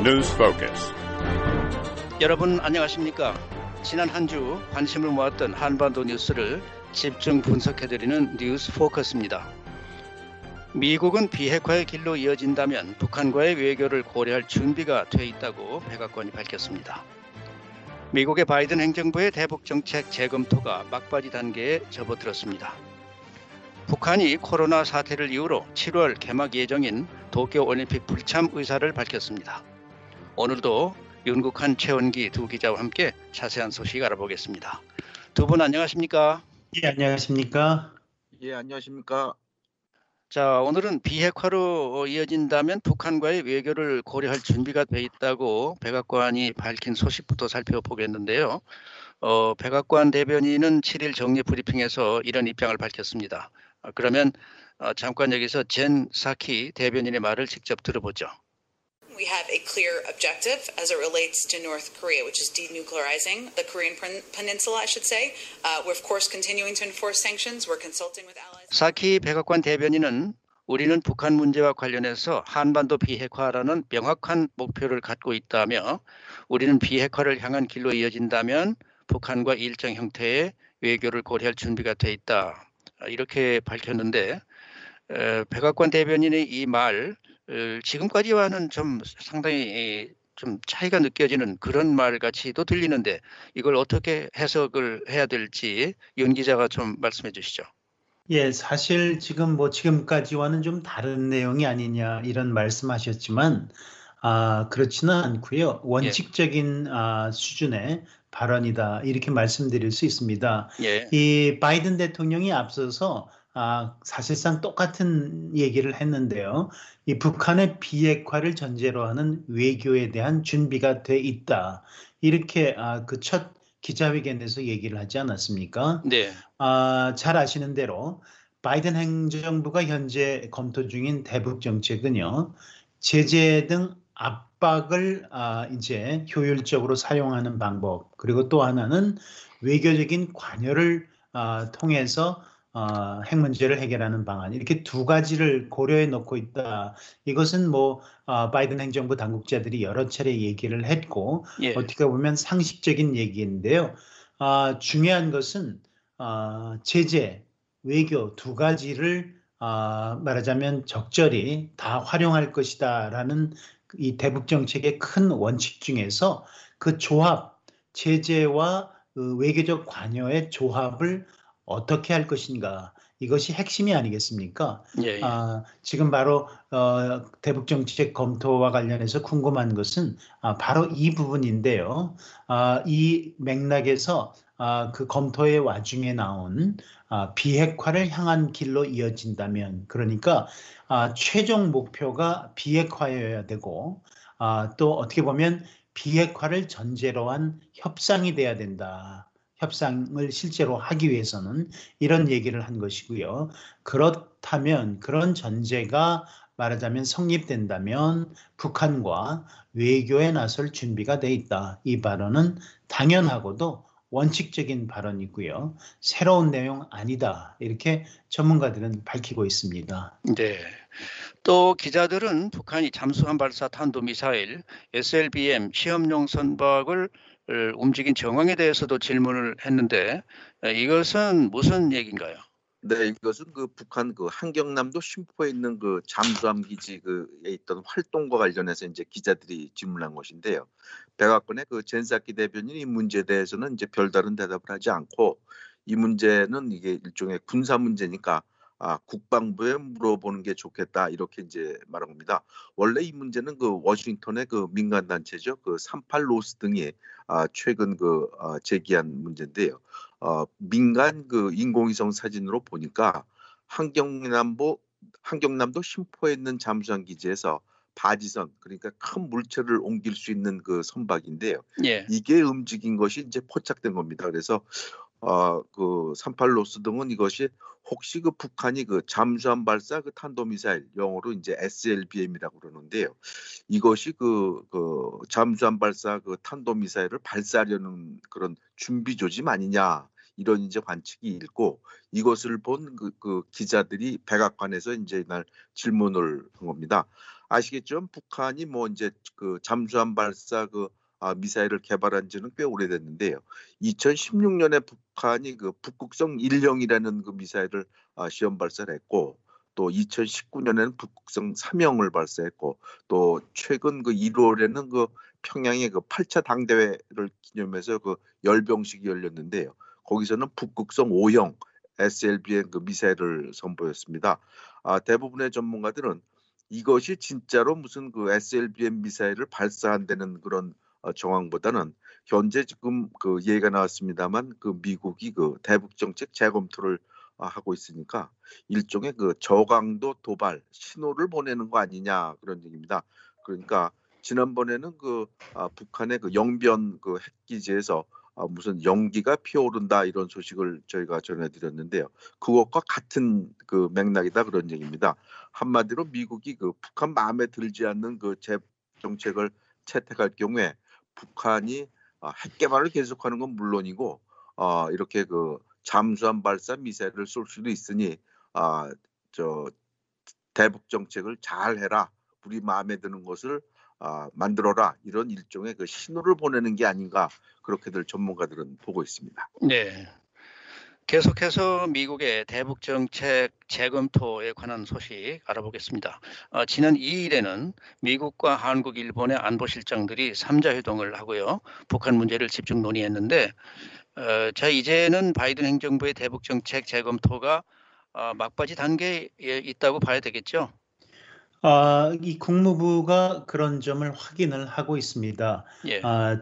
News Focus. 여러분 안녕하십니까? 지난 한 주 관심을 모았던 한반도 뉴스를 집중 분석해드리는 뉴스 포커스입니다. 미국은 비핵화의 길로 이어진다면 북한과의 외교를 고려할 준비가 돼 있다고 백악관이 밝혔습니다. 미국의 바이든 행정부의 대북 정책 재검토가 막바지 단계에 접어들었습니다. 북한이 코로나 사태를 이유로 7월 개막 예정인 도쿄 올림픽 불참 의사를 밝혔습니다. 오늘도 윤국한 최원기 두 기자와 함께 자세한 소식 알아보겠습니다. 두 분 안녕하십니까? 예, 안녕하십니까? 예, 안녕하십니까? 자, 오늘은 비핵화로 이어진다면 북한과의 외교를 고려할 준비가 돼 있다고 백악관이 밝힌 소식부터 살펴보겠는데요. 어, 백악관 대변인은 7일 정례 브리핑에서 이런 입장을 밝혔습니다. 어, 그러면 어, 잠깐 여기서 젠 사키 대변인의 말을 직접 들어보죠. We have a clear objective as it relates to North Korea, which is denuclearizing the Korean peninsula, I should say. Uh, we're, of course, continuing to enforce sanctions. We're consulting with allies. 사키 백악관 대변인은 우리는 북한 문제와 관련해서 한반도 비핵화라는 명확한 목표를 갖고 있다며 우리는 비핵화를 향한 길로 이어진다면 북한과 일정 형태의 외교를 고려할 준비가 돼 있다. 이렇게 밝혔는데 백악관 대변인의 이 말 지금까지와는 좀 상당히 좀 차이가 느껴지는 그런 말 같이도 들리는데 이걸 어떻게 해석을 해야 될지 윤 기자가 좀 말씀해 주시죠. 예, 사실 지금 뭐 지금까지와는 좀 다른 내용이 아니냐 이런 말씀하셨지만 아 그렇지는 않고요. 원칙적인 예. 아, 수준의 발언이다 이렇게 말씀드릴 수 있습니다. 예. 이 바이든 대통령이 앞서서 아, 사실상 똑같은 얘기를 했는데요. 이 북한의 비핵화를 전제로 하는 외교에 대한 준비가 돼 있다. 이렇게 아, 그 첫 기자회견에서 얘기를 하지 않았습니까? 네. 아, 잘 아시는 대로 바이든 행정부가 현재 검토 중인 대북 정책은요. 제재 등 압박을 아, 이제 효율적으로 사용하는 방법 그리고 또 하나는 외교적인 관여를 아, 통해서 어, 핵 문제를 해결하는 방안 이렇게 두 가지를 고려해 놓고 있다. 이것은 뭐 어, 바이든 행정부 당국자들이 여러 차례 얘기를 했고 예. 어떻게 보면 상식적인 얘기인데요. 어, 중요한 것은 어, 제재, 외교 두 가지를 어, 말하자면 적절히 다 활용할 것이다라는 이 대북 정책의 큰 원칙 중에서 그 조합, 제재와 그 외교적 관여의 조합을 어떻게 할 것인가 이것이 핵심이 아니겠습니까? 예, 예. 아, 지금 바로 어, 대북 정책 검토와 관련해서 궁금한 것은 아, 바로 이 부분인데요. 아, 이 맥락에서 아, 그 검토의 와중에 나온 아, 비핵화를 향한 길로 이어진다면, 그러니까 아, 최종 목표가 비핵화여야 되고, 아, 또 어떻게 보면 비핵화를 전제로 한 협상이 돼야 된다. 협상을 실제로 하기 위해서는 이런 얘기를 한 것이고요. 그렇다면 그런 전제가 말하자면 성립된다면 북한과 외교에 나설 준비가 돼 있다. 이 발언은 당연하고도 원칙적인 발언이고요. 새로운 내용 아니다. 이렇게 전문가들은 밝히고 있습니다. 네. 또 기자들은 북한이 잠수함 발사 탄도미사일 SLBM 시험용 선박을 움직인 정황에 대해서도 질문을 했는데 이것은 무슨 얘기인가요? 네, 이것은 그 북한 그 한경남도 심포에 있는 그 잠수함 기지에 있던 활동과 관련해서 이제 기자들이 질문한 것인데요. 백악관의 그 젠사키 대변인이 이 문제에 대해서는 이제 별다른 대답을 하지 않고 이 문제는 이게 일종의 군사 문제니까 아, 국방부에 물어보는 게 좋겠다 이렇게 이제 말한 겁니다. 원래 이 문제는 그 워싱턴의 그 민간 단체죠, 그 38 로스 등이 아, 최근 그 아, 제기한 문제인데요. 어, 민간 그 인공위성 사진으로 보니까 한경남도 한경남도 심포에 있는 잠수함 기지에서 바지선 그러니까 큰 물체를 옮길 수 있는 그 선박인데요. 예. 이게 움직인 것이 이제 포착된 겁니다. 그래서 어, 그 38로스 등은 이것이 혹시 그 북한이 그 잠수함 발사 그 탄도 미사일 영어로 이제 SLBM이라고 그러는데요. 이것이 그, 그 잠수함 발사 그 탄도 미사일을 발사하려는 그런 준비 조짐 아니냐 이런 이제 관측이 있고 이것을 본그 그 기자들이 백악관에서 이제 날 질문을 한 겁니다. 아시겠지만 북한이 뭐 이제 그 잠수함 발사 그 아, 미사일을 개발한 지는 꽤 오래됐는데요. 2016년에 북한이 그 북극성 1형이라는 그 미사일을 아, 시험 발사를 했고 또 2019년에는 북극성 3형을 발사했고 또 최근 그 1월에는 그 평양의 그 8차 당대회를 기념해서 그 열병식이 열렸는데요. 거기서는 북극성 5형 SLB의 그 미사일을 선보였습니다. 아, 대부분의 전문가들은 이것이 진짜로 무슨 그 SLBM 미사일을 발사한다는 그런 어, 정황보다는 현재 지금 그 얘기가 나왔습니다만 그 미국이 그 대북 정책 재검토를 어, 하고 있으니까 일종의 그 저강도 도발 신호를 보내는 거 아니냐 그런 얘기입니다. 그러니까 지난번에는 그 아, 북한의 그 영변 그 핵기지에서 아, 무슨 연기가 피어오른다 이런 소식을 저희가 전해드렸는데요. 그것과 같은 그 맥락이다 그런 얘기입니다. 한마디로 미국이 그 북한 마음에 들지 않는 그재 정책을 채택할 경우에 북한이 아, 핵 개발을 계속하는 건 물론이고 어, 이렇게 그 잠수함 발사 미사일을 쏠 수도 있으니 아, 저 대북 정책을 잘 해라. 우리 마음에 드는 것을 아, 만들어라 이런 일종의 그 신호를 보내는 게 아닌가 그렇게들 전문가들은 보고 있습니다. 네. 계속해서 미국의 대북 정책 재검토에 관한 소식 알아보겠습니다. 어, 지난 2일에는 미국과 한국, 일본의 안보실장들이 3자 회동을 하고요. 북한 문제를 집중 논의했는데 어, 자 이제는 바이든 행정부의 대북 정책 재검토가 어, 막바지 단계에 있다고 봐야 되겠죠? 아, 이 국무부가 그런 점을 확인을 하고 있습니다. 예. 아,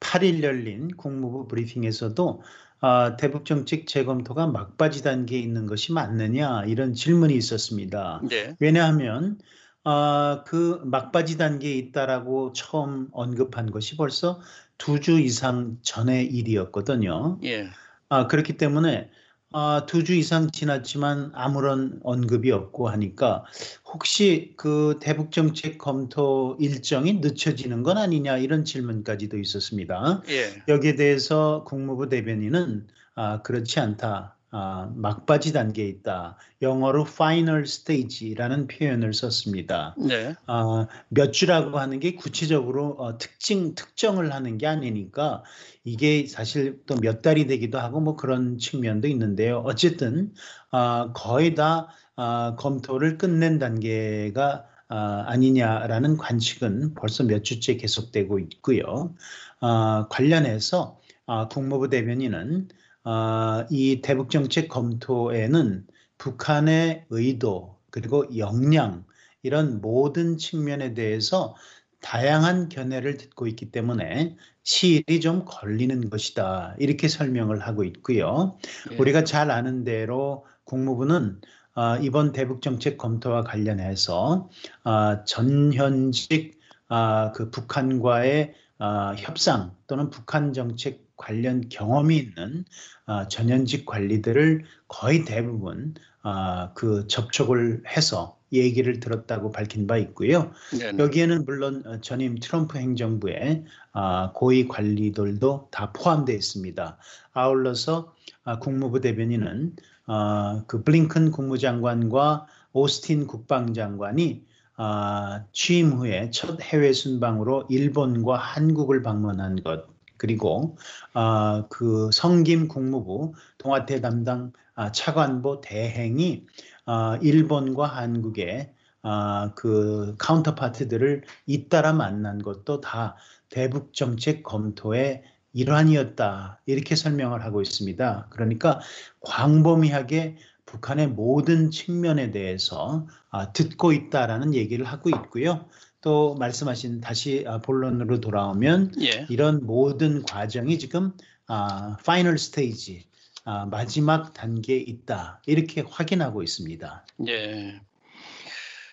8일 열린 국무부 브리핑에서도 아, 대북 정책 재검토가 막바지 단계에 있는 것이 맞느냐 이런 질문이 있었습니다. 네. 왜냐하면 아, 그 막바지 단계에 있다라고 처음 언급한 것이 벌써 두 주 이상 전의 일이었거든요. 예. 아, 그렇기 때문에 아, 두 주 이상 지났지만 아무런 언급이 없고 하니까 혹시 그 대북 정책 검토 일정이 늦춰지는 건 아니냐 이런 질문까지도 있었습니다. 예. 여기에 대해서 국무부 대변인은 아, 그렇지 않다. 아, 막바지 단계에 있다. 영어로 final stage라는 표현을 썼습니다. 네. 아, 몇 주라고 하는 게 구체적으로 어, 특징 특정을 하는 게 아니니까 이게 사실 또 몇 달이 되기도 하고 뭐 그런 측면도 있는데요. 어쨌든 아, 거의 다 아, 검토를 끝낸 단계가 아, 아니냐라는 관측은 벌써 몇 주째 계속되고 있고요. 아, 관련해서 아, 국무부 대변인은 아, 이 대북 정책 검토에는 북한의 의도 그리고 역량 이런 모든 측면에 대해서 다양한 견해를 듣고 있기 때문에 시일이 좀 걸리는 것이다 이렇게 설명을 하고 있고요. 예. 우리가 잘 아는 대로 국무부는 아, 이번 대북 정책 검토와 관련해서 아, 전현직 아, 그 북한과의 아, 협상 또는 북한 정책 관련 경험이 있는 아, 전현직 관리들을 거의 대부분 아, 그 접촉을 해서 얘기를 들었다고 밝힌 바 있고요. 네. 네. 여기에는 물론 어, 전임 트럼프 행정부의 아, 고위 관리들도 다 포함되어 있습니다. 아울러서 아, 국무부 대변인은 아, 그 블링컨 국무장관과 오스틴 국방장관이 아, 취임 후에 첫 해외 순방으로 일본과 한국을 방문한 것 그리고 아, 그 성김 국무부 동아태 담당 아, 차관보 대행이 아, 일본과 한국의 아, 그 카운터파트들을 잇따라 만난 것도 다 대북 정책 검토의 일환이었다 이렇게 설명을 하고 있습니다. 그러니까 광범위하게 북한의 모든 측면에 대해서 아, 듣고 있다라는 얘기를 하고 있고요. 또 말씀하신 다시 아, 본론으로 돌아오면 예. 이런 모든 과정이 지금 아, final stage 아, 마지막 단계에 있다 이렇게 확인하고 있습니다. 예.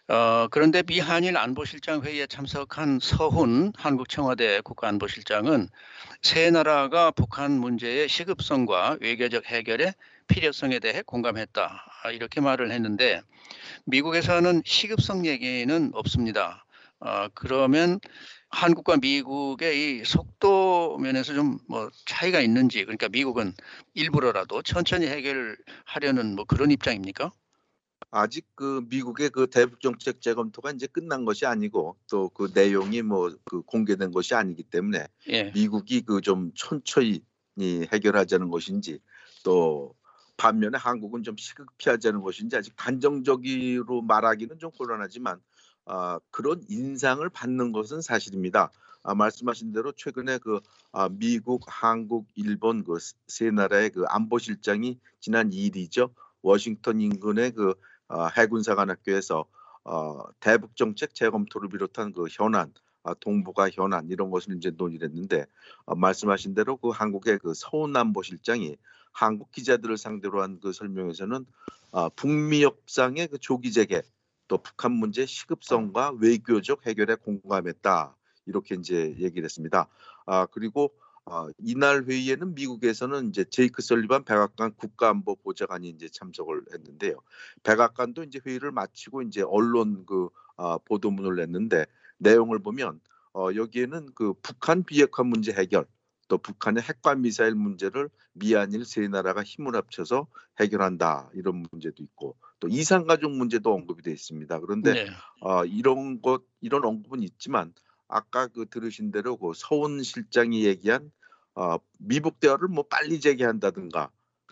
어, 그런데 미 한일 안보실장 회의에 참석한 서훈 한국 청와대 국가안보실장은 세 나라가 북한 문제의 시급성과 외교적 해결의 필요성에 대해 공감했다. 아, 이렇게 말을 했는데 미국에서는 시급성 얘기는 없습니다. 어, 그러면 한국과 미국의 이 속도 면에서 좀 뭐 차이가 있는지 그러니까 미국은 일부러라도 천천히 해결하려는 뭐 그런 입장입니까? 아직 그 미국의 그 대북 정책 재검토가 이제 끝난 것이 아니고 또 그 내용이 뭐 그 공개된 것이 아니기 때문에 예. 미국이 그 좀 천천히 해결하자는 것인지 또 반면에 한국은 좀 시급히 하자는 것인지 아직 단정적으로 말하기는 좀 곤란하지만 아, 그런 인상을 받는 것은 사실입니다. 아, 말씀하신 대로 최근에 그 아, 미국, 한국, 일본 그 세 나라의 그 안보실장이 지난 2일이죠. 워싱턴 인근의 그 아, 해군사관학교에서 어, 대북 정책 재검토를 비롯한 그 현안, 아, 동북아 현안 이런 것을 이제 논의를 했는데 어, 말씀하신 대로 그 한국의 그 서훈 안보실장이 한국 기자들을 상대로 한 그 설명에서는 어, 북미 협상의 그 조기 재개 또 북한 문제 시급성과 외교적 해결에 공감했다 이렇게 이제 얘기를 했습니다. 아 그리고 아, 이날 회의에는 미국에서는 이제 제이크 설리반 백악관 국가안보 보좌관이 이제 참석을 했는데요. 백악관도 이제 회의를 마치고 이제 언론 그 아, 보도문을 냈는데 내용을 보면 어, 여기에는 그 북한 비핵화 문제 해결 또 북한의 핵과 미사일 문제를 미한일 세 나라가 힘을 합쳐서 해결한다 이런 문제도 있고 또 이산가족 문제도 언급이 되어 있습니다. 그런데 네. 어, 이런 것 이런 언급은 있지만 아까 그 들으신 대로 그 서훈 실장이 얘기한 어, 미북 대화를 뭐 빨리 재개한다든가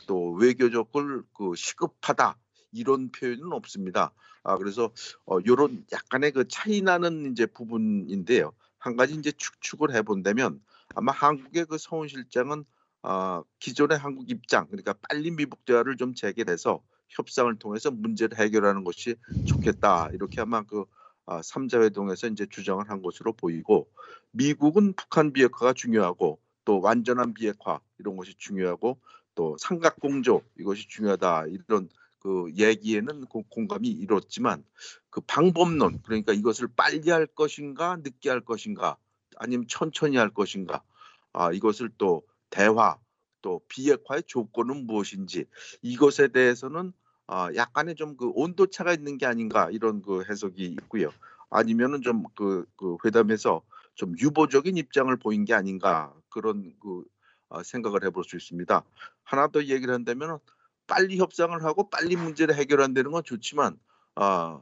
또 외교적을 그 시급하다 이런 표현은 없습니다. 아 그래서 어, 이런 약간의 그 차이 나는 이제 부분인데요. 한 가지 이제 축축을 해본다면 아마 한국의 그 서훈 실장은 어, 기존의 한국 입장 그러니까 빨리 미북 대화를 좀 재개해서 협상을 통해서 문제를 해결하는 것이 좋겠다. 이렇게 아마 그 아, 3자 회동에서 이제 주장을 한 것으로 보이고 미국은 북한 비핵화가 중요하고 또 완전한 비핵화 이런 것이 중요하고 또 삼각공조 이것이 중요하다. 이런 그 얘기에는 그 공감이 이뤘지만 그 방법론 그러니까 이것을 빨리 할 것인가 늦게 할 것인가 아니면 천천히 할 것인가 아 이것을 또 대화 또 비핵화의 조건은 무엇인지 이것에 대해서는 아, 약간의 좀 그 온도 차가 있는 게 아닌가 이런 그 해석이 있고요. 아니면은 좀그 그 회담에서 좀 유보적인 입장을 보인 게 아닌가 그런 그 어, 생각을 해볼 수 있습니다. 하나 더 얘기를 한다면 빨리 협상을 하고 빨리 문제를 해결한다는 건 좋지만 아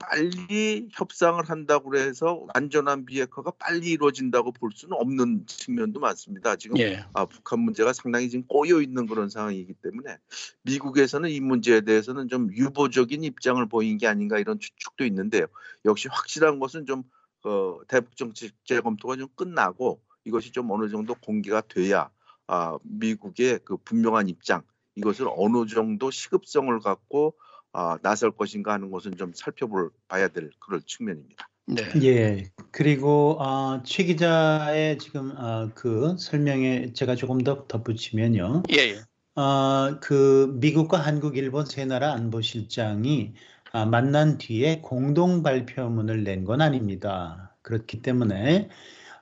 빨리 협상을 한다고 해서 완전한 비핵화가 빨리 이루어진다고 볼 수는 없는 측면도 많습니다. 지금 예. 아, 북한 문제가 상당히 지금 꼬여 있는 그런 상황이기 때문에 미국에서는 이 문제에 대해서는 좀 유보적인 입장을 보인 게 아닌가 이런 추측도 있는데요. 역시 확실한 것은 좀 어, 대북 정책 재검토가 좀 끝나고 이것이 좀 어느 정도 공개가 돼야 아, 미국의 그 분명한 입장 이것을 어느 정도 시급성을 갖고 아, 나설 것인가 하는 것은 좀 살펴볼 봐야 될 그런 측면입니다. 네. 예. 그리고 어, 최 기자의 지금 어, 그 설명에 제가 조금 더 덧붙이면요. 예. 예. 어, 그 미국과 한국, 일본 세 나라 안보실장이 아, 만난 뒤에 공동 발표문을 낸 건 아닙니다. 그렇기 때문에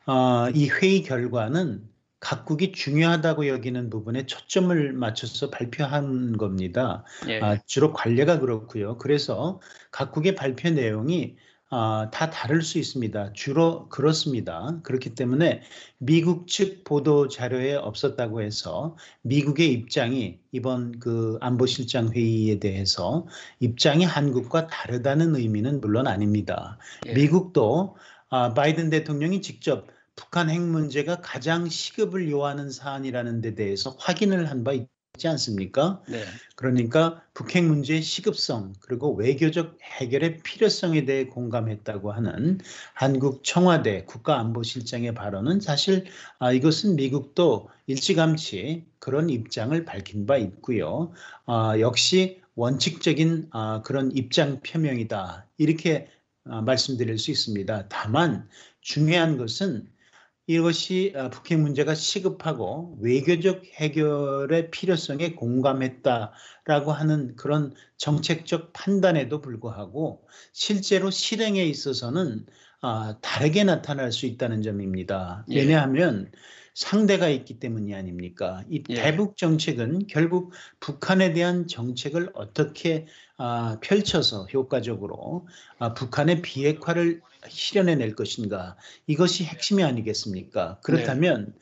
어, 이 회의 결과는 각국이 중요하다고 여기는 부분에 초점을 맞춰서 발표한 겁니다. 예. 아, 주로 관례가 그렇고요. 그래서 각국의 발표 내용이 아, 다 다를 수 있습니다. 주로 그렇습니다. 그렇기 때문에 미국 측 보도 자료에 없었다고 해서 미국의 입장이 이번 그 안보실장 회의에 대해서 입장이 한국과 다르다는 의미는 물론 아닙니다. 예. 미국도 아, 바이든 대통령이 직접 북한 핵 문제가 가장 시급을 요하는 사안이라는 데 대해서 확인을 한 바 있지 않습니까? 네. 그러니까 북핵 문제의 시급성 그리고 외교적 해결의 필요성에 대해 공감했다고 하는 한국 청와대 국가안보실장의 발언은 사실 아, 이것은 미국도 일찌감치 그런 입장을 밝힌 바 있고요. 아, 역시 원칙적인 아, 그런 입장 표명이다 이렇게 아, 말씀드릴 수 있습니다. 다만 중요한 것은 이것이 아, 북핵 문제가 시급하고 외교적 해결의 필요성에 공감했다라고 하는 그런 정책적 판단에도 불구하고 실제로 실행에 있어서는 아, 다르게 나타날 수 있다는 점입니다. 예. 왜냐하면 상대가 있기 때문이 아닙니까? 이 예. 대북 정책은 결국 북한에 대한 정책을 어떻게 아, 펼쳐서 효과적으로 아, 북한의 비핵화를 실현해 낼 것인가 이것이 핵심이 아니겠습니까? 그렇다면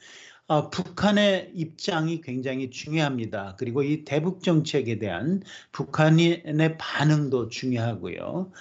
어, 북한의 입장이 굉장히 중요합니다. 그리고 이 대북 정책에 대한 북한의 반응도 중요하고요.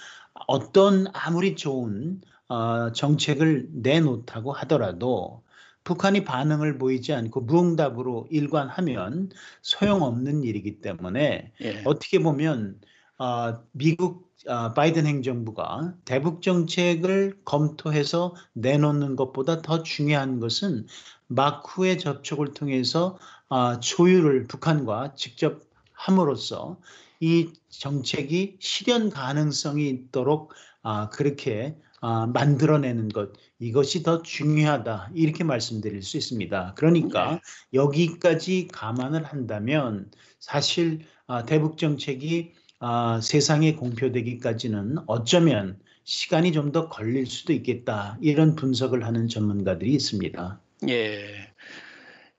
어떤 아무리 좋은 어, 정책을 내놓다고 하더라도 북한이 반응을 보이지 않고 무응답으로 일관하면 소용없는 일이기 때문에 예. 어떻게 보면 어, 미국 어, 바이든 행정부가 대북 정책을 검토해서 내놓는 것보다 더 중요한 것은 마크의 접촉을 통해서 어, 조율을 북한과 직접 함으로써 이 정책이 실현 가능성이 있도록 아, 그렇게 아, 만들어내는 것 이것이 더 중요하다 이렇게 말씀드릴 수 있습니다. 그러니까 네. 여기까지 감안을 한다면 사실 아, 대북 정책이 아, 세상에 공표되기까지는 어쩌면 시간이 좀 더 걸릴 수도 있겠다 이런 분석을 하는 전문가들이 있습니다. 예.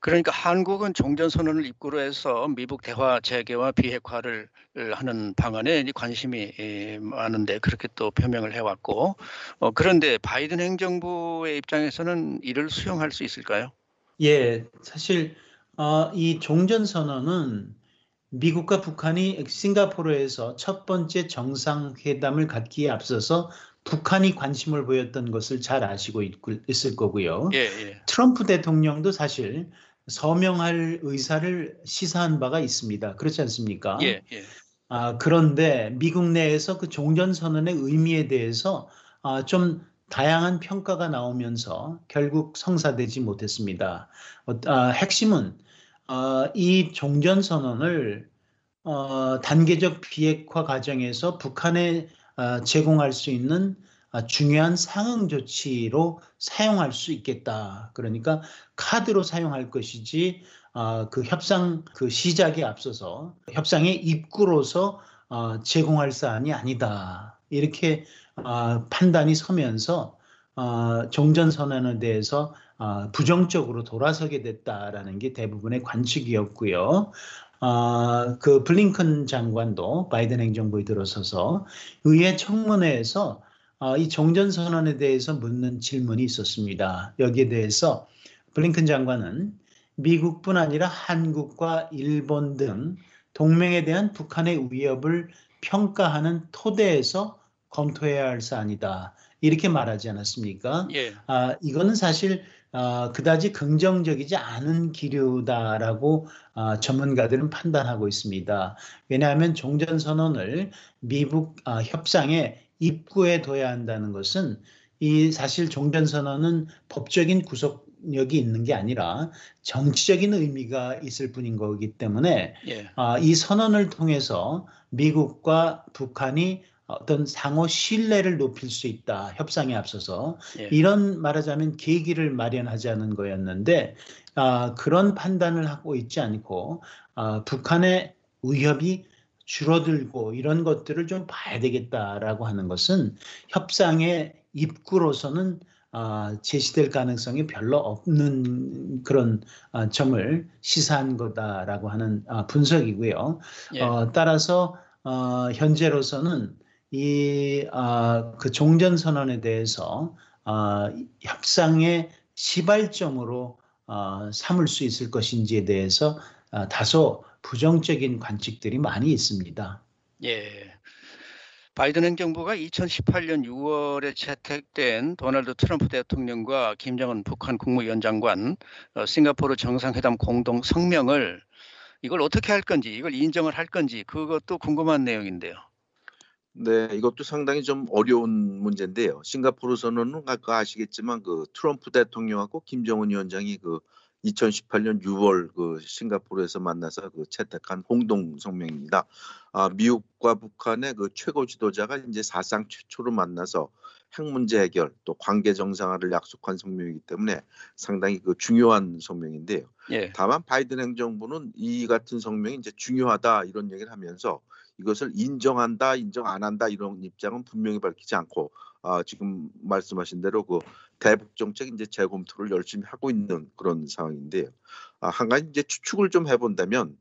그러니까 한국은 종전선언을 입구로 해서 미북 대화 재개와 비핵화를 하는 방안에 관심이 예, 많은데 그렇게 또 표명을 해왔고 어, 그런데 바이든 행정부의 입장에서는 이를 수용할 수 있을까요? 예, 사실 어, 이 종전선언은 미국과 북한이 싱가포르에서 첫 번째 정상회담을 갖기에 앞서서 북한이 관심을 보였던 것을 잘 아시고 있, 있을 거고요. 예, 예. 트럼프 대통령도 사실 서명할 의사를 시사한 바가 있습니다. 그렇지 않습니까? 예, 예. 아, 그런데 미국 내에서 그 종전선언의 의미에 대해서 아, 좀 다양한 평가가 나오면서 결국 성사되지 못했습니다. 어, 아, 핵심은 어, 이 종전선언을 어, 단계적 비핵화 과정에서 북한에 어, 제공할 수 있는 아, 중요한 상응 조치로 사용할 수 있겠다. 그러니까 카드로 사용할 것이지 아, 그 협상 그 시작에 앞서서 협상의 입구로서 어, 제공할 사안이 아니다. 이렇게 어, 판단이 서면서 어, 종전 선언에 대해서 어, 부정적으로 돌아서게 됐다라는 게 대부분의 관측이었고요. 어, 그 블링컨 장관도 바이든 행정부에 들어서서 의회 청문회에서 어, 이 종전 선언에 대해서 묻는 질문이 있었습니다. 여기에 대해서 블링컨 장관은 미국뿐 아니라 한국과 일본 등 동맹에 대한 북한의 위협을 평가하는 토대에서 검토해야 할 사안이다. 이렇게 말하지 않았습니까? 예. 아, 이거는 사실 아, 그다지 긍정적이지 않은 기류다라고 아, 전문가들은 판단하고 있습니다. 왜냐하면 종전선언을 미국 아, 협상의 입구에 둬야 한다는 것은 이 사실 종전선언은 법적인 구속력이 있는 게 아니라 정치적인 의미가 있을 뿐인 거기 때문에 예. 아, 이 선언을 통해서 미국과 북한이 어떤 상호 신뢰를 높일 수 있다. 협상에 앞서서 예. 이런 말하자면 계기를 마련하자는 거였는데 아, 그런 판단을 하고 있지 않고 아, 북한의 위협이 줄어들고 이런 것들을 좀 봐야 되겠다라고 하는 것은 협상의 입구로서는 아, 제시될 가능성이 별로 없는 그런 아, 점을 시사한 거다라고 하는 아, 분석이고요. 예. 어, 따라서 어, 현재로서는 이 아, 그 종전 선언에 대해서 아, 협상의 시발점으로 어, 삼을 수 있을 것인지에 대해서 아, 다소 부정적인 관측들이 많이 있습니다. 예. 바이든 행정부가 2018년 6월에 채택된 도널드 트럼프 대통령과 김정은 북한 국무위원장 관 어, 싱가포르 정상회담 공동 성명을 이걸 어떻게 할 건지 이걸 인정을 할 건지 그것도 궁금한 내용인데요. 네, 이것도 상당히 좀 어려운 문제인데요. 싱가포르 선언은 아까 아시겠지만 그 트럼프 대통령하고 김정은 위원장이 그 2018년 6월 그 싱가포르에서 만나서 그 채택한 공동 성명입니다. 아, 미국과 북한의 그 최고 지도자가 이제 사상 최초로 만나서 핵 문제 해결 또 관계 정상화를 약속한 성명이기 때문에 상당히 그 중요한 성명인데요. 예. 다만 바이든 행정부는 이 같은 성명이 이제 중요하다 이런 얘기를 하면서 이것을 인정한다, 인정 안 한다 이런 입장은 분명히 밝히지 않고 아, 지금 말씀하신 대로 그 대북 정책 이제 재검토를 열심히 하고 있는 그런 상황인데요. 아, 한 가지 이제 추측을 좀 해본다면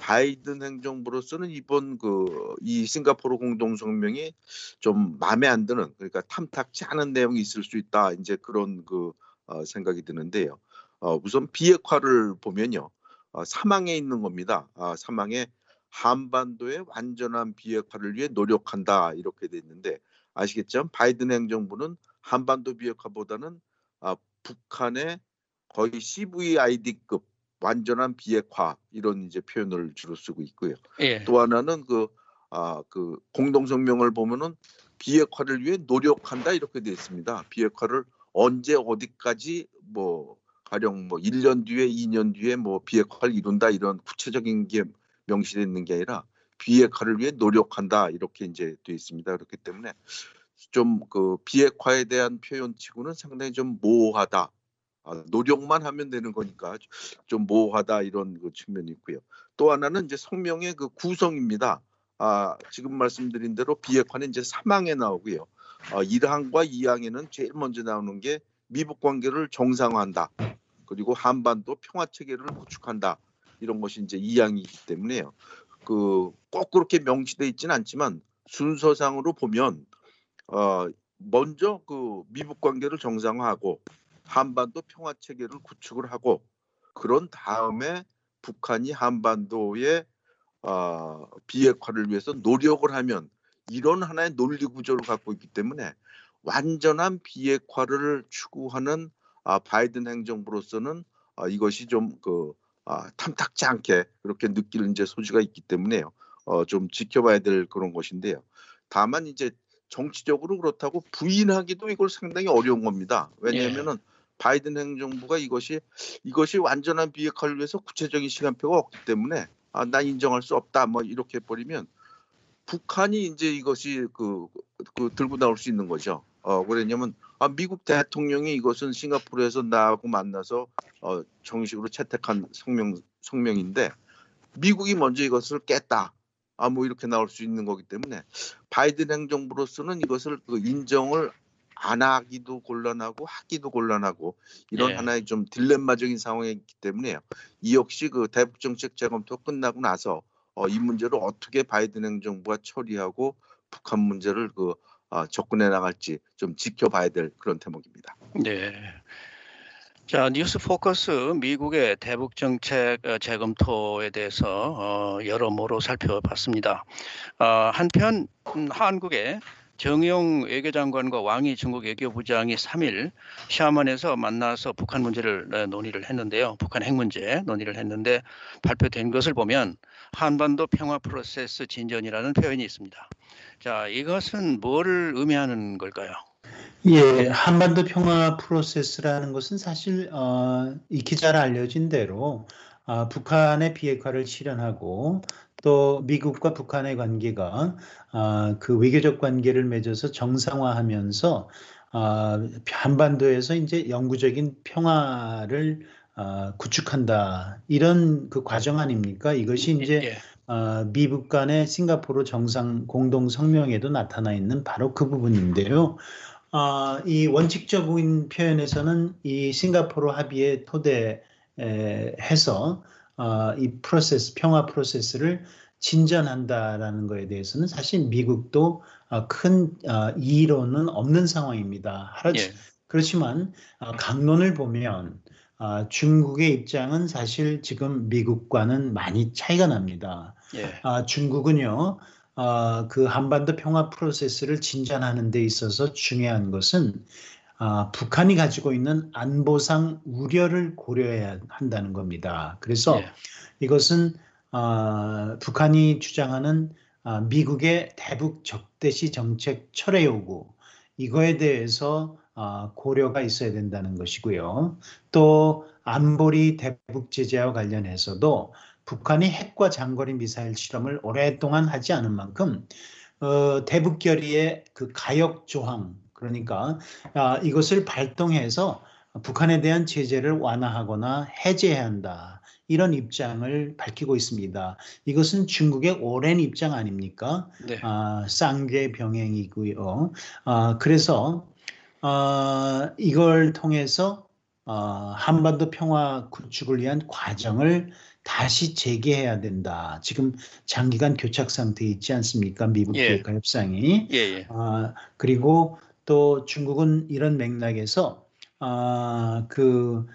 바이든 행정부로서는 이번 그 이 싱가포르 공동 성명이 좀 마음에 안 드는 그러니까 탐탁치 않은 내용이 있을 수 있다 이제 그런 그 어, 생각이 드는데요. 어, 우선 비핵화를 보면요. 어, 사망에 있는 겁니다. 아, 사망에 한반도의 완전한 비핵화를 위해 노력한다 이렇게 돼 있는데 아시겠죠? 바이든 행정부는 한반도 비핵화보다는 아, 북한의 거의 CVID급 완전한 비핵화 이런 이제 표현을 주로 쓰고 있고요. 예. 또 하나는 그, 아, 그 공동성명을 보면은 비핵화를 위해 노력한다 이렇게 되어 있습니다. 비핵화를 언제 어디까지 뭐 가령 뭐 1년 뒤에 2년 뒤에 뭐 비핵화를 이룬다 이런 구체적인 게 명시되어 있는 게 아니라 비핵화를 위해 노력한다 이렇게 이제 되어 있습니다. 그렇기 때문에 좀 그 비핵화에 대한 표현치고는 상당히 좀 모호하다. 아, 노력만 하면 되는 거니까 좀 모호하다 이런 그 측면이 있고요. 또 하나는 이제 성명의 그 구성입니다. 아, 지금 말씀드린 대로 비핵화는 이제 3항에 나오고요. 어, 1항과 2항에는 제일 먼저 나오는 게 미북 관계를 정상화한다. 그리고 한반도 평화 체계를 구축한다. 이런 것이 이제 2항이기 때문에요. 그 꼭 그렇게 명시돼 있지는 않지만 순서상으로 보면 어 먼저 그 미북 관계를 정상화하고 한반도 평화 체계를 구축을 하고 그런 다음에 북한이 한반도의 어, 비핵화를 위해서 노력을 하면 이런 하나의 논리 구조를 갖고 있기 때문에 완전한 비핵화를 추구하는 아, 바이든 행정부로서는 아, 이것이 좀그 아, 탐탁지 않게 그렇게 느끼는 이제 소지가 있기 때문에요. 어, 좀 지켜봐야 될 그런 것인데요. 다만 이제 정치적으로 그렇다고 부인하기도 이걸 상당히 어려운 겁니다. 왜냐하면은 바이든 행정부가 이것이 이것이 완전한 비핵화를 위해서 구체적인 시간표가 없기 때문에 아, 난 인정할 수 없다. 뭐 이렇게 버리면 북한이 이제 이것이 그, 그 들고 나올 수 있는 거죠. 어, 그랬냐면 아, 미국 대통령이 이것은 싱가포르에서 나하고 만나서 어, 정식으로 채택한 성명 성명인데 미국이 먼저 이것을 깼다. 아, 뭐 이렇게 나올 수 있는 거기 때문에 바이든 행정부로서는 이것을 그 인정을 안 하기도 곤란하고 하기도 곤란하고 이런 예. 하나의 좀 딜레마적인 상황이 있기 때문에요. 이 역시 그 대북 정책 재검토 끝나고 나서 어, 이 문제를 어떻게 바이든 행정부가 처리하고 북한 문제를 그 어, 접근해 나갈지 좀 지켜봐야 될 그런 대목입니다. 네. 자, 뉴스 포커스 미국의 대북 정책 어, 재검토에 대해서 어, 여러모로 살펴봤습니다. 어, 한편 음, 한국의 정용 외교장관과 왕이 중국 외교부장이 3일 샤먼에서 만나서 북한 문제를 어, 논의를 했는데요. 북한 핵 문제 논의를 했는데 발표된 것을 보면 한반도 평화 프로세스 진전이라는 표현이 있습니다. 자, 이것은 뭐를 의미하는 걸까요? 예, 한반도 평화 프로세스라는 것은 사실 어, 익히 잘 알려진 대로 어, 북한의 비핵화를 실현하고 또 미국과 북한의 관계가 어, 그 외교적 관계를 맺어서 정상화하면서 어, 한반도에서 이제 영구적인 평화를 어, 구축한다 이런 그 과정 아닙니까? 이것이 이제 예, 어, 미북 간의 싱가포르 정상 공동 성명에도 나타나 있는 바로 그 부분인데요. 어, 이 원칙적인 표현에서는 이 싱가포르 합의에 토대해서 어, 이 프로세스 평화 프로세스를 진전한다라는 것에 대해서는 사실 미국도 어, 큰 어, 이의로는 없는 상황입니다. 예, 그렇지만 어, 강론을 보면 어, 중국의 입장은 사실 지금 미국과는 많이 차이가 납니다. 예, 아, 중국은요, 아, 그 한반도 평화 프로세스를 진전하는 데 있어서 중요한 것은 아, 북한이 가지고 있는 안보상 우려를 고려해야 한다는 겁니다. 그래서 예. 이것은 아, 북한이 주장하는 아, 미국의 대북 적대시 정책 철회 요구 이거에 대해서 아, 고려가 있어야 된다는 것이고요. 또 안보리 대북 제재와 관련해서도 북한이 핵과 장거리 미사일 실험을 오랫동안 하지 않은 만큼 어, 대북 결의의 그 가역 조항 그러니까 아, 이것을 발동해서 북한에 대한 제재를 완화하거나 해제해야 한다. 이런 입장을 밝히고 있습니다. 이것은 중국의 오랜 입장 아닙니까? 네. 아, 쌍계 병행이고요. 아, 그래서 아, 이걸 통해서 아, 한반도 평화 구축을 위한 과정을 다시 재개해야 된다. 지금 장기간 교착 상태에 있지 않습니까? 미북 예. 비핵화 협상이. 예, 예. 아, 그리고 또 중국은 이런 맥락에서 아, 그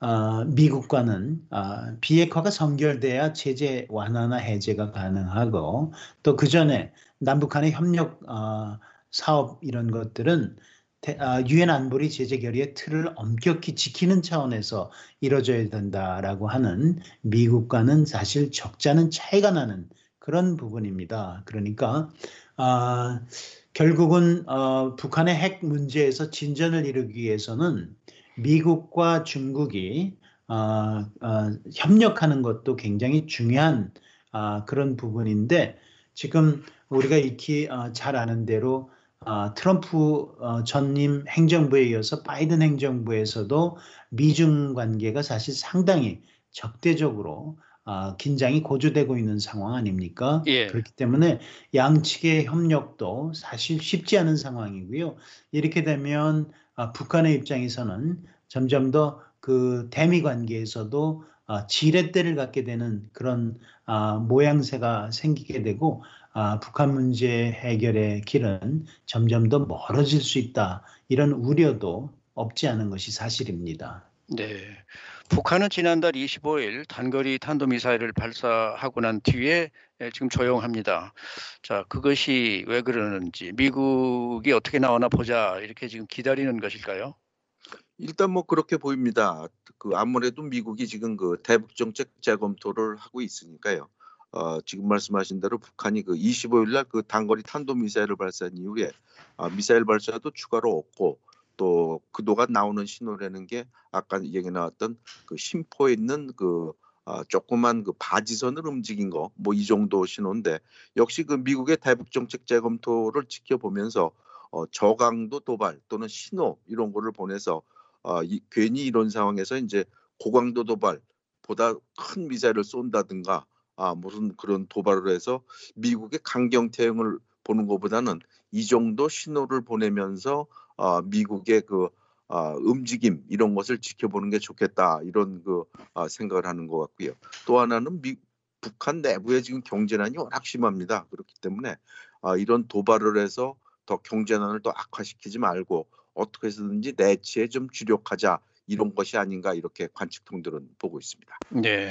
어, 미국과는 어, 비핵화가 선결돼야 체제 완화나 해제가 가능하고 또 그 전에 남북한의 협력 어, 사업 이런 것들은 아, 유엔 안보리 제재 결의의 틀을 엄격히 지키는 차원에서 이루어져야 된다라고 하는 미국과는 사실 적잖은 차이가 나는 그런 부분입니다. 그러니까 아, 결국은 어, 북한의 핵 문제에서 진전을 이루기 위해서는 미국과 중국이 어, 어, 협력하는 것도 굉장히 중요한 아, 그런 부분인데 지금 우리가 익히 어, 잘 아는 대로 어, 트럼프 어, 전임 행정부에 이어서 바이든 행정부에서도 미중 관계가 사실 상당히 적대적으로 어, 긴장이 고조되고 있는 상황 아닙니까? 예. 그렇기 때문에 양측의 협력도 사실 쉽지 않은 상황이고요. 이렇게 되면 아, 북한의 입장에서는 점점 더 그 대미 관계에서도 아, 지렛대를 갖게 되는 그런 아, 모양새가 생기게 되고 아, 북한 문제 해결의 길은 점점 더 멀어질 수 있다. 이런 우려도 없지 않은 것이 사실입니다. 네. 북한은 지난달 25일 단거리 탄도미사일을 발사하고 난 뒤에 지금 조용합니다. 자, 그것이 왜 그러는지 미국이 어떻게 나오나 보자 이렇게 지금 기다리는 것일까요? 일단 뭐 그렇게 보입니다. 그 아무래도 미국이 지금 그 대북 정책 재검토를 하고 있으니까요. 어, 지금 말씀하신 대로 북한이 그 25일 날 그 단거리 탄도 미사일을 발사한 이후에 아, 미사일 발사도 추가로 없고 또 그동안 나오는 신호라는 게 아까 얘기 나왔던 그 심포에 있는 그 아, 조그만 그 바지선을 움직인 거 뭐 이 정도 신호인데 역시 그 미국의 대북 정책 재검토를 지켜보면서 어, 저강도 도발 또는 신호 이런 거를 보내서 어, 이, 괜히 이런 상황에서 이제 고강도 도발보다 큰 미사일을 쏜다든가 아, 무슨 그런 도발을 해서 미국의 강경 태형을 보는 것보다는 이 정도 신호를 보내면서 아, 미국의 그 아, 움직임 이런 것을 지켜보는 게 좋겠다 이런 그 아, 생각을 하는 것 같고요. 또 하나는 미, 북한 내부에 지금 경제난이 워낙 심합니다. 그렇기 때문에 아, 이런 도발을 해서 더 경제난을 또 악화시키지 말고 어떻게 해서든지 내치에 좀 주력하자 이런 것이 아닌가 이렇게 관측통들은 보고 있습니다. 네.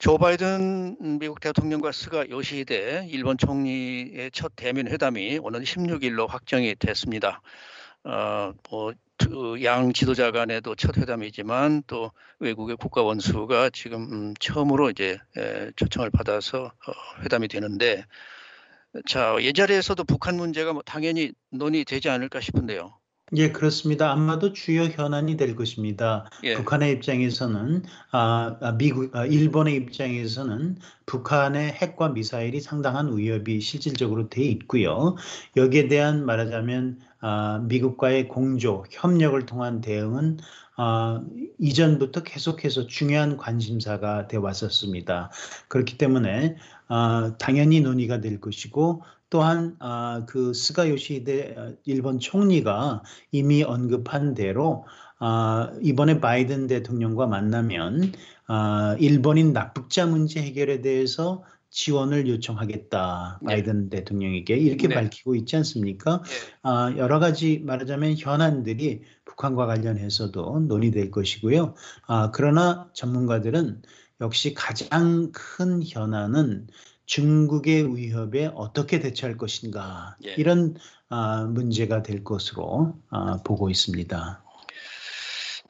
조 바이든 미국 대통령과 스가 요시히데 일본 총리의 첫 대면 회담이 오는 16일로 확정이 됐습니다. 어, 뭐 양 지도자 간에도 첫 회담이지만 또 외국의 국가 원수가 지금 음, 처음으로 이제 에, 초청을 받아서 어, 회담이 되는데 자, 예자리에서도 북한 문제가 뭐 당연히 논의되지 않을까 싶은데요. 예, 그렇습니다. 아마도 주요 현안이 될 것입니다. 예. 북한의 입장에서는 아, 아, 미국, 아, 일본의 입장에서는 북한의 핵과 미사일이 상당한 위협이 실질적으로 돼 있고요. 여기에 대한 말하자면 아, 미국과의 공조, 협력을 통한 대응은 아, 이전부터 계속해서 중요한 관심사가 돼 왔었습니다. 그렇기 때문에 아, 당연히 논의가 될 것이고 또한 아, 그 스가 요시히데 어, 일본 총리가 이미 언급한 대로 아, 이번에 바이든 대통령과 만나면 아, 일본인 납북자 문제 해결에 대해서 지원을 요청하겠다 네. 바이든 대통령에게 이렇게 네. 밝히고 있지 않습니까? 예. 아, 여러 가지 말하자면 현안들이 북한과 관련해서도 논의될 것이고요. 아, 그러나 전문가들은 역시 가장 큰 현안은 중국의 위협에 어떻게 대처할 것인가 예. 이런 아, 문제가 될 것으로 아, 보고 있습니다.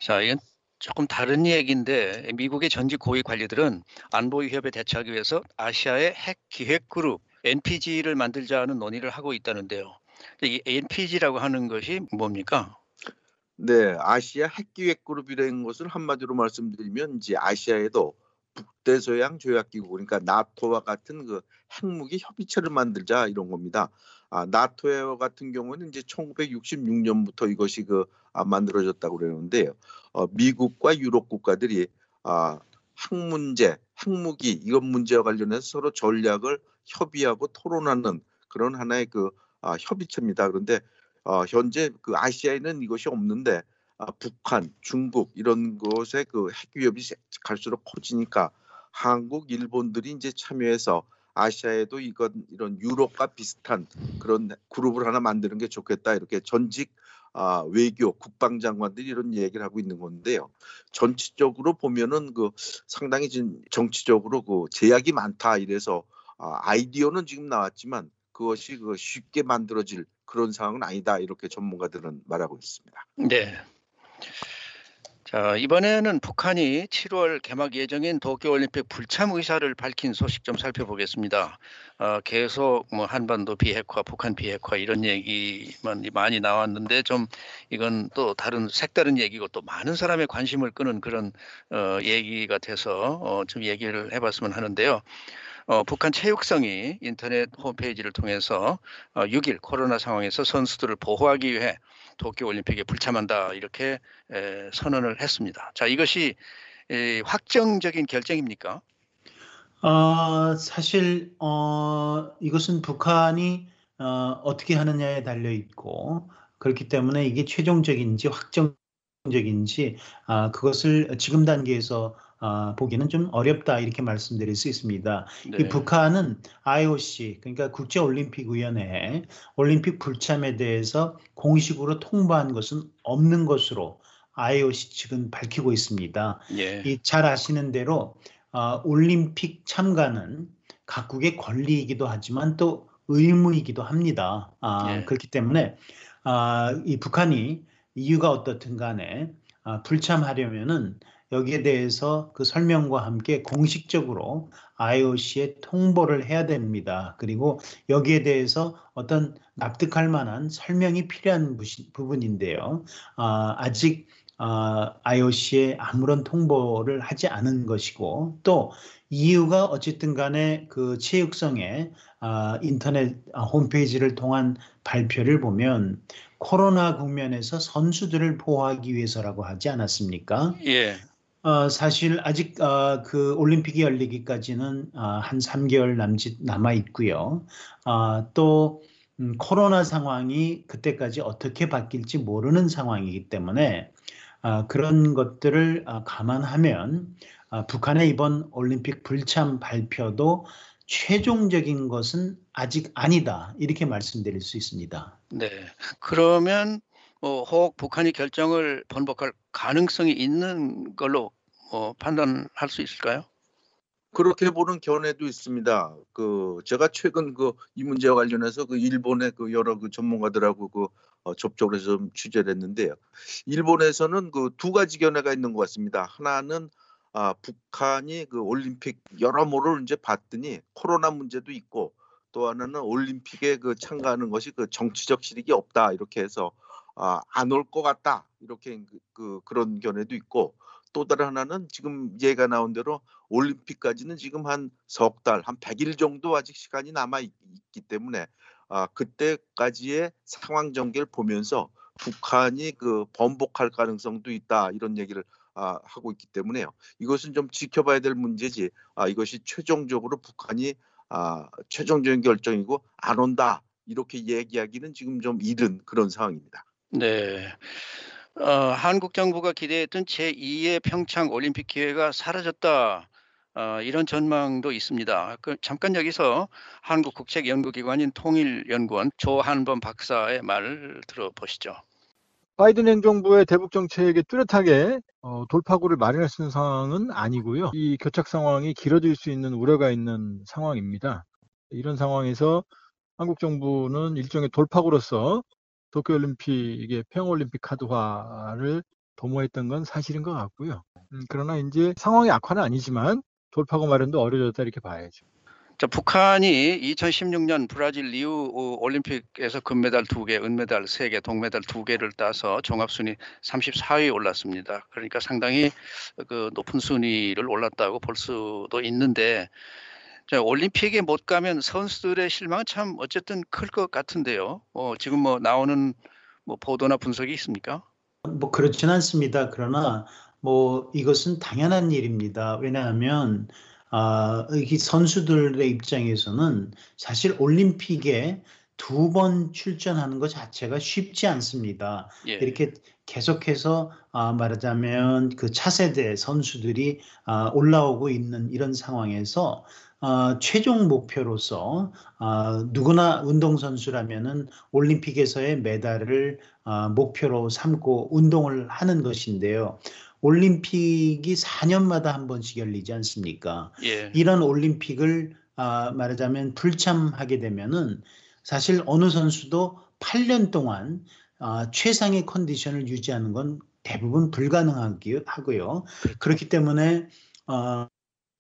자, 이건 조금 다른 얘기인데 미국의 전직 고위 관리들은 안보 위협에 대처하기 위해서 아시아의 핵 기획 그룹 NPG를 만들자는 논의를 하고 있다는데요. 이 NPG라고 하는 것이 뭡니까? 네, 아시아 핵기획 그룹이라는 것을 한마디로 말씀드리면 이제 아시아에도 북대서양 조약기구 그러니까 나토와 같은 그 핵무기 협의체를 만들자 이런 겁니다. 아, 나토와 같은 경우는 이제 1966년부터 이것이 그 아, 만들어졌다고 그러는데요. 어, 미국과 유럽 국가들이 아, 핵 문제, 핵무기 이것 문제와 관련해서 서로 전략을 협의하고 토론하는 그런 하나의 그 아, 협의체입니다. 그런데 어, 현재 그 아시아에는 이것이 없는데 아, 북한, 중국 이런 곳에 그핵 위협이 갈수록 커지니까 한국, 일본들이 이제 참여해서 아시아에도 이건 이런 유럽과 비슷한 그런 그룹을 하나 만드는 게 좋겠다 이렇게 전직 아, 외교, 국방장관들이 이런 얘기를 하고 있는 건데요. 전체적으로 보면은 그 상당히 지금 정치적으로 그 제약이 많다 이래서 아, 아이디어는 지금 나왔지만 그것이 그 쉽게 만들어질 그런 상황은 아니다 이렇게 전문가들은 말하고 있습니다. 네. 자, 이번에는 북한이 7월 개막 예정인 도쿄올림픽 불참 의사를 밝힌 소식 좀 살펴보겠습니다. 어, 계속 뭐 한반도 비핵화, 북한 비핵화 이런 얘기만 많이 나왔는데 좀 이건 또 다른 색다른 얘기고 또 많은 사람의 관심을 끄는 그런 어, 얘기가 돼서 어, 좀 얘기를 해봤으면 하는데요. 어, 북한 체육성이 인터넷 홈페이지를 통해서 어, 6일 코로나 상황에서 선수들을 보호하기 위해 도쿄올림픽에 불참한다 이렇게 에, 선언을 했습니다. 자 이것이 에, 확정적인 결정입니까? 어, 사실 어, 이것은 북한이 어, 어떻게 하느냐에 달려 있고 그렇기 때문에 이게 최종적인지 확정적인지 아, 그것을 지금 단계에서 아, 보기는 좀 어렵다 이렇게 말씀드릴 수 있습니다. 네. 이 북한은 IOC 그러니까 국제올림픽위원회에 올림픽 불참에 대해서 공식으로 통보한 것은 없는 것으로 IOC 측은 밝히고 있습니다. 예. 이잘 아시는 대로 어, 올림픽 참가는 각국의 권리이기도 하지만 또 의무이기도 합니다. 아, 예. 그렇기 때문에 아, 이 북한이 이유가 어떻든 간에 아, 불참하려면은 여기에 대해서 그 설명과 함께 공식적으로 IOC에 통보를 해야 됩니다. 그리고 여기에 대해서 어떤 납득할 만한 설명이 필요한 부분인데요. 아, 아직 아, IOC에 아무런 통보를 하지 않은 것이고 또 이유가 어쨌든 간에 그 체육성의 아, 인터넷 아, 홈페이지를 통한 발표를 보면 코로나 국면에서 선수들을 보호하기 위해서라고 하지 않았습니까? 예. 어, 사실 아직 어, 그 올림픽이 열리기까지는 어, 한 3개월 남짓 남아 있고요. 아, 또 음, 코로나 상황이 그때까지 어떻게 바뀔지 모르는 상황이기 때문에 아, 그런 것들을 아, 감안하면 아, 북한의 이번 올림픽 불참 발표도 최종적인 것은 아직 아니다 이렇게 말씀드릴 수 있습니다. 네. 그러면 뭐 혹 북한이 결정을 번복할 가능성이 있는 걸로 어, 판단할 수 있을까요? 그렇게 보는 견해도 있습니다. 그 제가 최근 그 이 문제와 관련해서 그 일본의 그 여러 그 전문가들하고 그 어, 접촉을 해서 좀 취재를 했는데요. 일본에서는 그 두 가지 견해가 있는 것 같습니다. 하나는 아, 북한이 그 올림픽 여러모로 이제 봤더니 코로나 문제도 있고 또 하나는 올림픽에 그 참가하는 것이 그 정치적 실익이 없다 이렇게 해서 아, 안올 것 같다 이렇게 그, 그 그런 견해도 있고 또 다른 하나는 지금 얘가 나온 대로 올림픽까지는 지금 한 석 달, 한 100일 정도 아직 시간이 남아 있, 기 때문에 아, 그때까지의 상황 전개를 보면서 북한이 그 번복할 가능성도 있다 이런 얘기를 아, 하고 있기 때문에요. 이것은 좀 지켜봐야 될 문제지. 아, 이것이 최종적으로 북한이 아, 최종적인 결정이고 안 온다 이렇게 얘기하기는 지금 좀 이른 그런 상황입니다. 네. 어, 한국 정부가 기대했던 제2의 평창 올림픽 기회가 사라졌다. 어, 이런 전망도 있습니다. 그, 잠깐 여기서 한국 국책 연구기관인 통일연구원 조한범 박사의 말을 들어보시죠. 바이든 행정부의 대북 정책에 뚜렷하게 어, 돌파구를 마련할 수 있는 상황은 아니고요. 이 교착 상황이 길어질 수 있는 우려가 있는 상황입니다. 이런 상황에서 한국 정부는 일종의 돌파구로서 도쿄올림픽의 평올림픽 카드화를 도모했던 건 사실인 것 같고요. 음, 그러나 이제 상황이 악화는 아니지만 돌파구 마련도 어려졌다 이렇게 봐야죠. 자, 북한이 2016년 브라질 리우 어, 올림픽에서 금메달 2개, 은메달 3개, 동메달 2개를 따서 종합순위 34위에 올랐습니다. 그러니까 상당히 그 높은 순위를 올랐다고 볼 수도 있는데 자, 올림픽에 못 가면 선수들의 실망은 참 어쨌든 클 것 같은데요. 어, 지금 뭐 나오는 뭐 보도나 분석이 있습니까? 뭐 그렇진 않습니다. 그러나 뭐 이것은 당연한 일입니다. 왜냐하면 아, 이 선수들의 입장에서는 사실 올림픽에 두 번 출전하는 것 자체가 쉽지 않습니다. 예. 이렇게 계속해서 아, 말하자면 그 차세대 선수들이 아, 올라오고 있는 이런 상황에서 어, 최종 목표로서 어, 누구나 운동선수라면은 올림픽에서의 메달을 어, 목표로 삼고 운동을 하는 것인데요. 올림픽이 4년마다 한 번씩 열리지 않습니까? 예. 이런 올림픽을 아, 말하자면 불참하게 되면은 사실 어느 선수도 8년 동안 아, 최상의 컨디션을 유지하는 건 대부분 불가능하고요. 그렇기 때문에 어,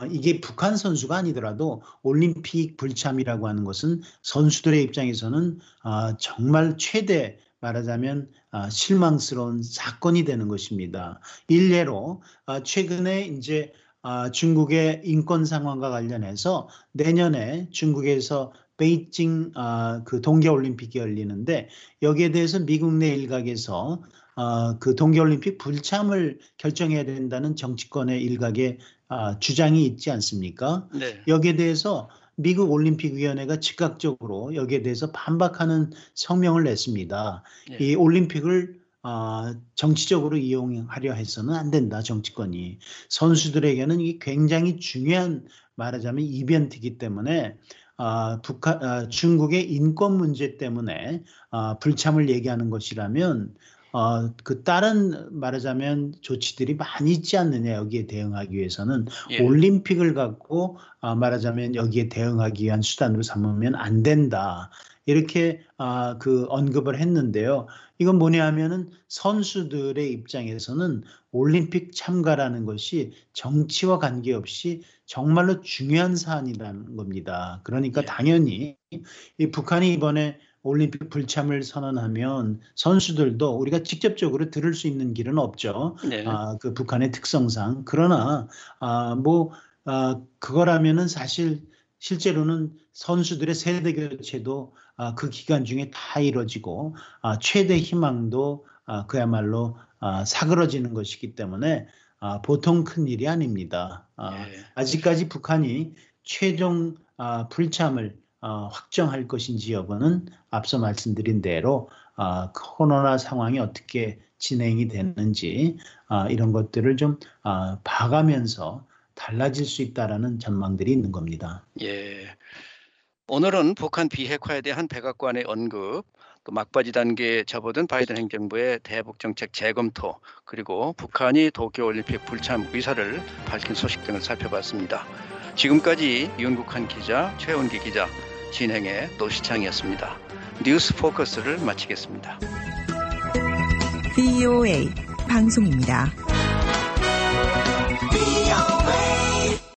이게 북한 선수가 아니더라도 올림픽 불참이라고 하는 것은 선수들의 입장에서는 아, 정말 최대 말하자면 아, 실망스러운 사건이 되는 것입니다. 일례로 아, 최근에 이제 아, 중국의 인권 상황과 관련해서 내년에 중국에서 베이징 아, 그 동계올림픽이 열리는데 여기에 대해서 미국 내 일각에서 아, 그 동계올림픽 불참을 결정해야 된다는 정치권의 일각의 아, 주장이 있지 않습니까? 네. 여기에 대해서 미국 올림픽위원회가 즉각적으로 여기에 대해서 반박하는 성명을 냈습니다. 예. 이 올림픽을 아, 정치적으로 이용하려 해서는 안 된다, 정치권이. 선수들에게는 이게 굉장히 중요한 말하자면 이벤트이기 때문에 아, 북한, 아, 중국의 인권 문제 때문에 아, 불참을 얘기하는 것이라면 어, 그 다른 말하자면 조치들이 많이 있지 않느냐 여기에 대응하기 위해서는 예. 올림픽을 갖고 아, 말하자면 여기에 대응하기 위한 수단으로 삼으면 안 된다. 이렇게 아, 그 언급을 했는데요. 이건 뭐냐 하면은 선수들의 입장에서는 올림픽 참가라는 것이 정치와 관계없이 정말로 중요한 사안이라는 겁니다. 그러니까 예. 당연히 이 북한이 이번에 올림픽 불참을 선언하면 선수들도 우리가 직접적으로 들을 수 있는 길은 없죠. 네. 아, 그 북한의 특성상. 그러나 아, 뭐 아, 그거라면은 사실 실제로는 선수들의 세대 교체도 아, 그 기간 중에 다 이루어지고 아, 최대 희망도 아, 그야말로 아, 사그러지는 것이기 때문에 아, 보통 큰 일이 아닙니다. 아, 예. 아직까지 북한이 최종 아, 불참을 아, 확정할 것인지 여부는 앞서 말씀드린 대로 아, 코로나 상황이 어떻게 진행이 되는지 아, 이런 것들을 좀 아, 봐가면서 달라질 수 있다라는 전망들이 있는 겁니다. 예. 오늘은 북한 비핵화에 대한 백악관의 언급, 또 막바지 단계에 접어든 바이든 행정부의 대북 정책 재검토, 그리고 북한이 도쿄올림픽 불참 의사를 밝힌 소식 등을 살펴봤습니다. 지금까지 윤국한 기자, 최원기 기자, 진행의 노시창이었습니다. 뉴스 포커스를 마치겠습니다. VOA 방송입니다.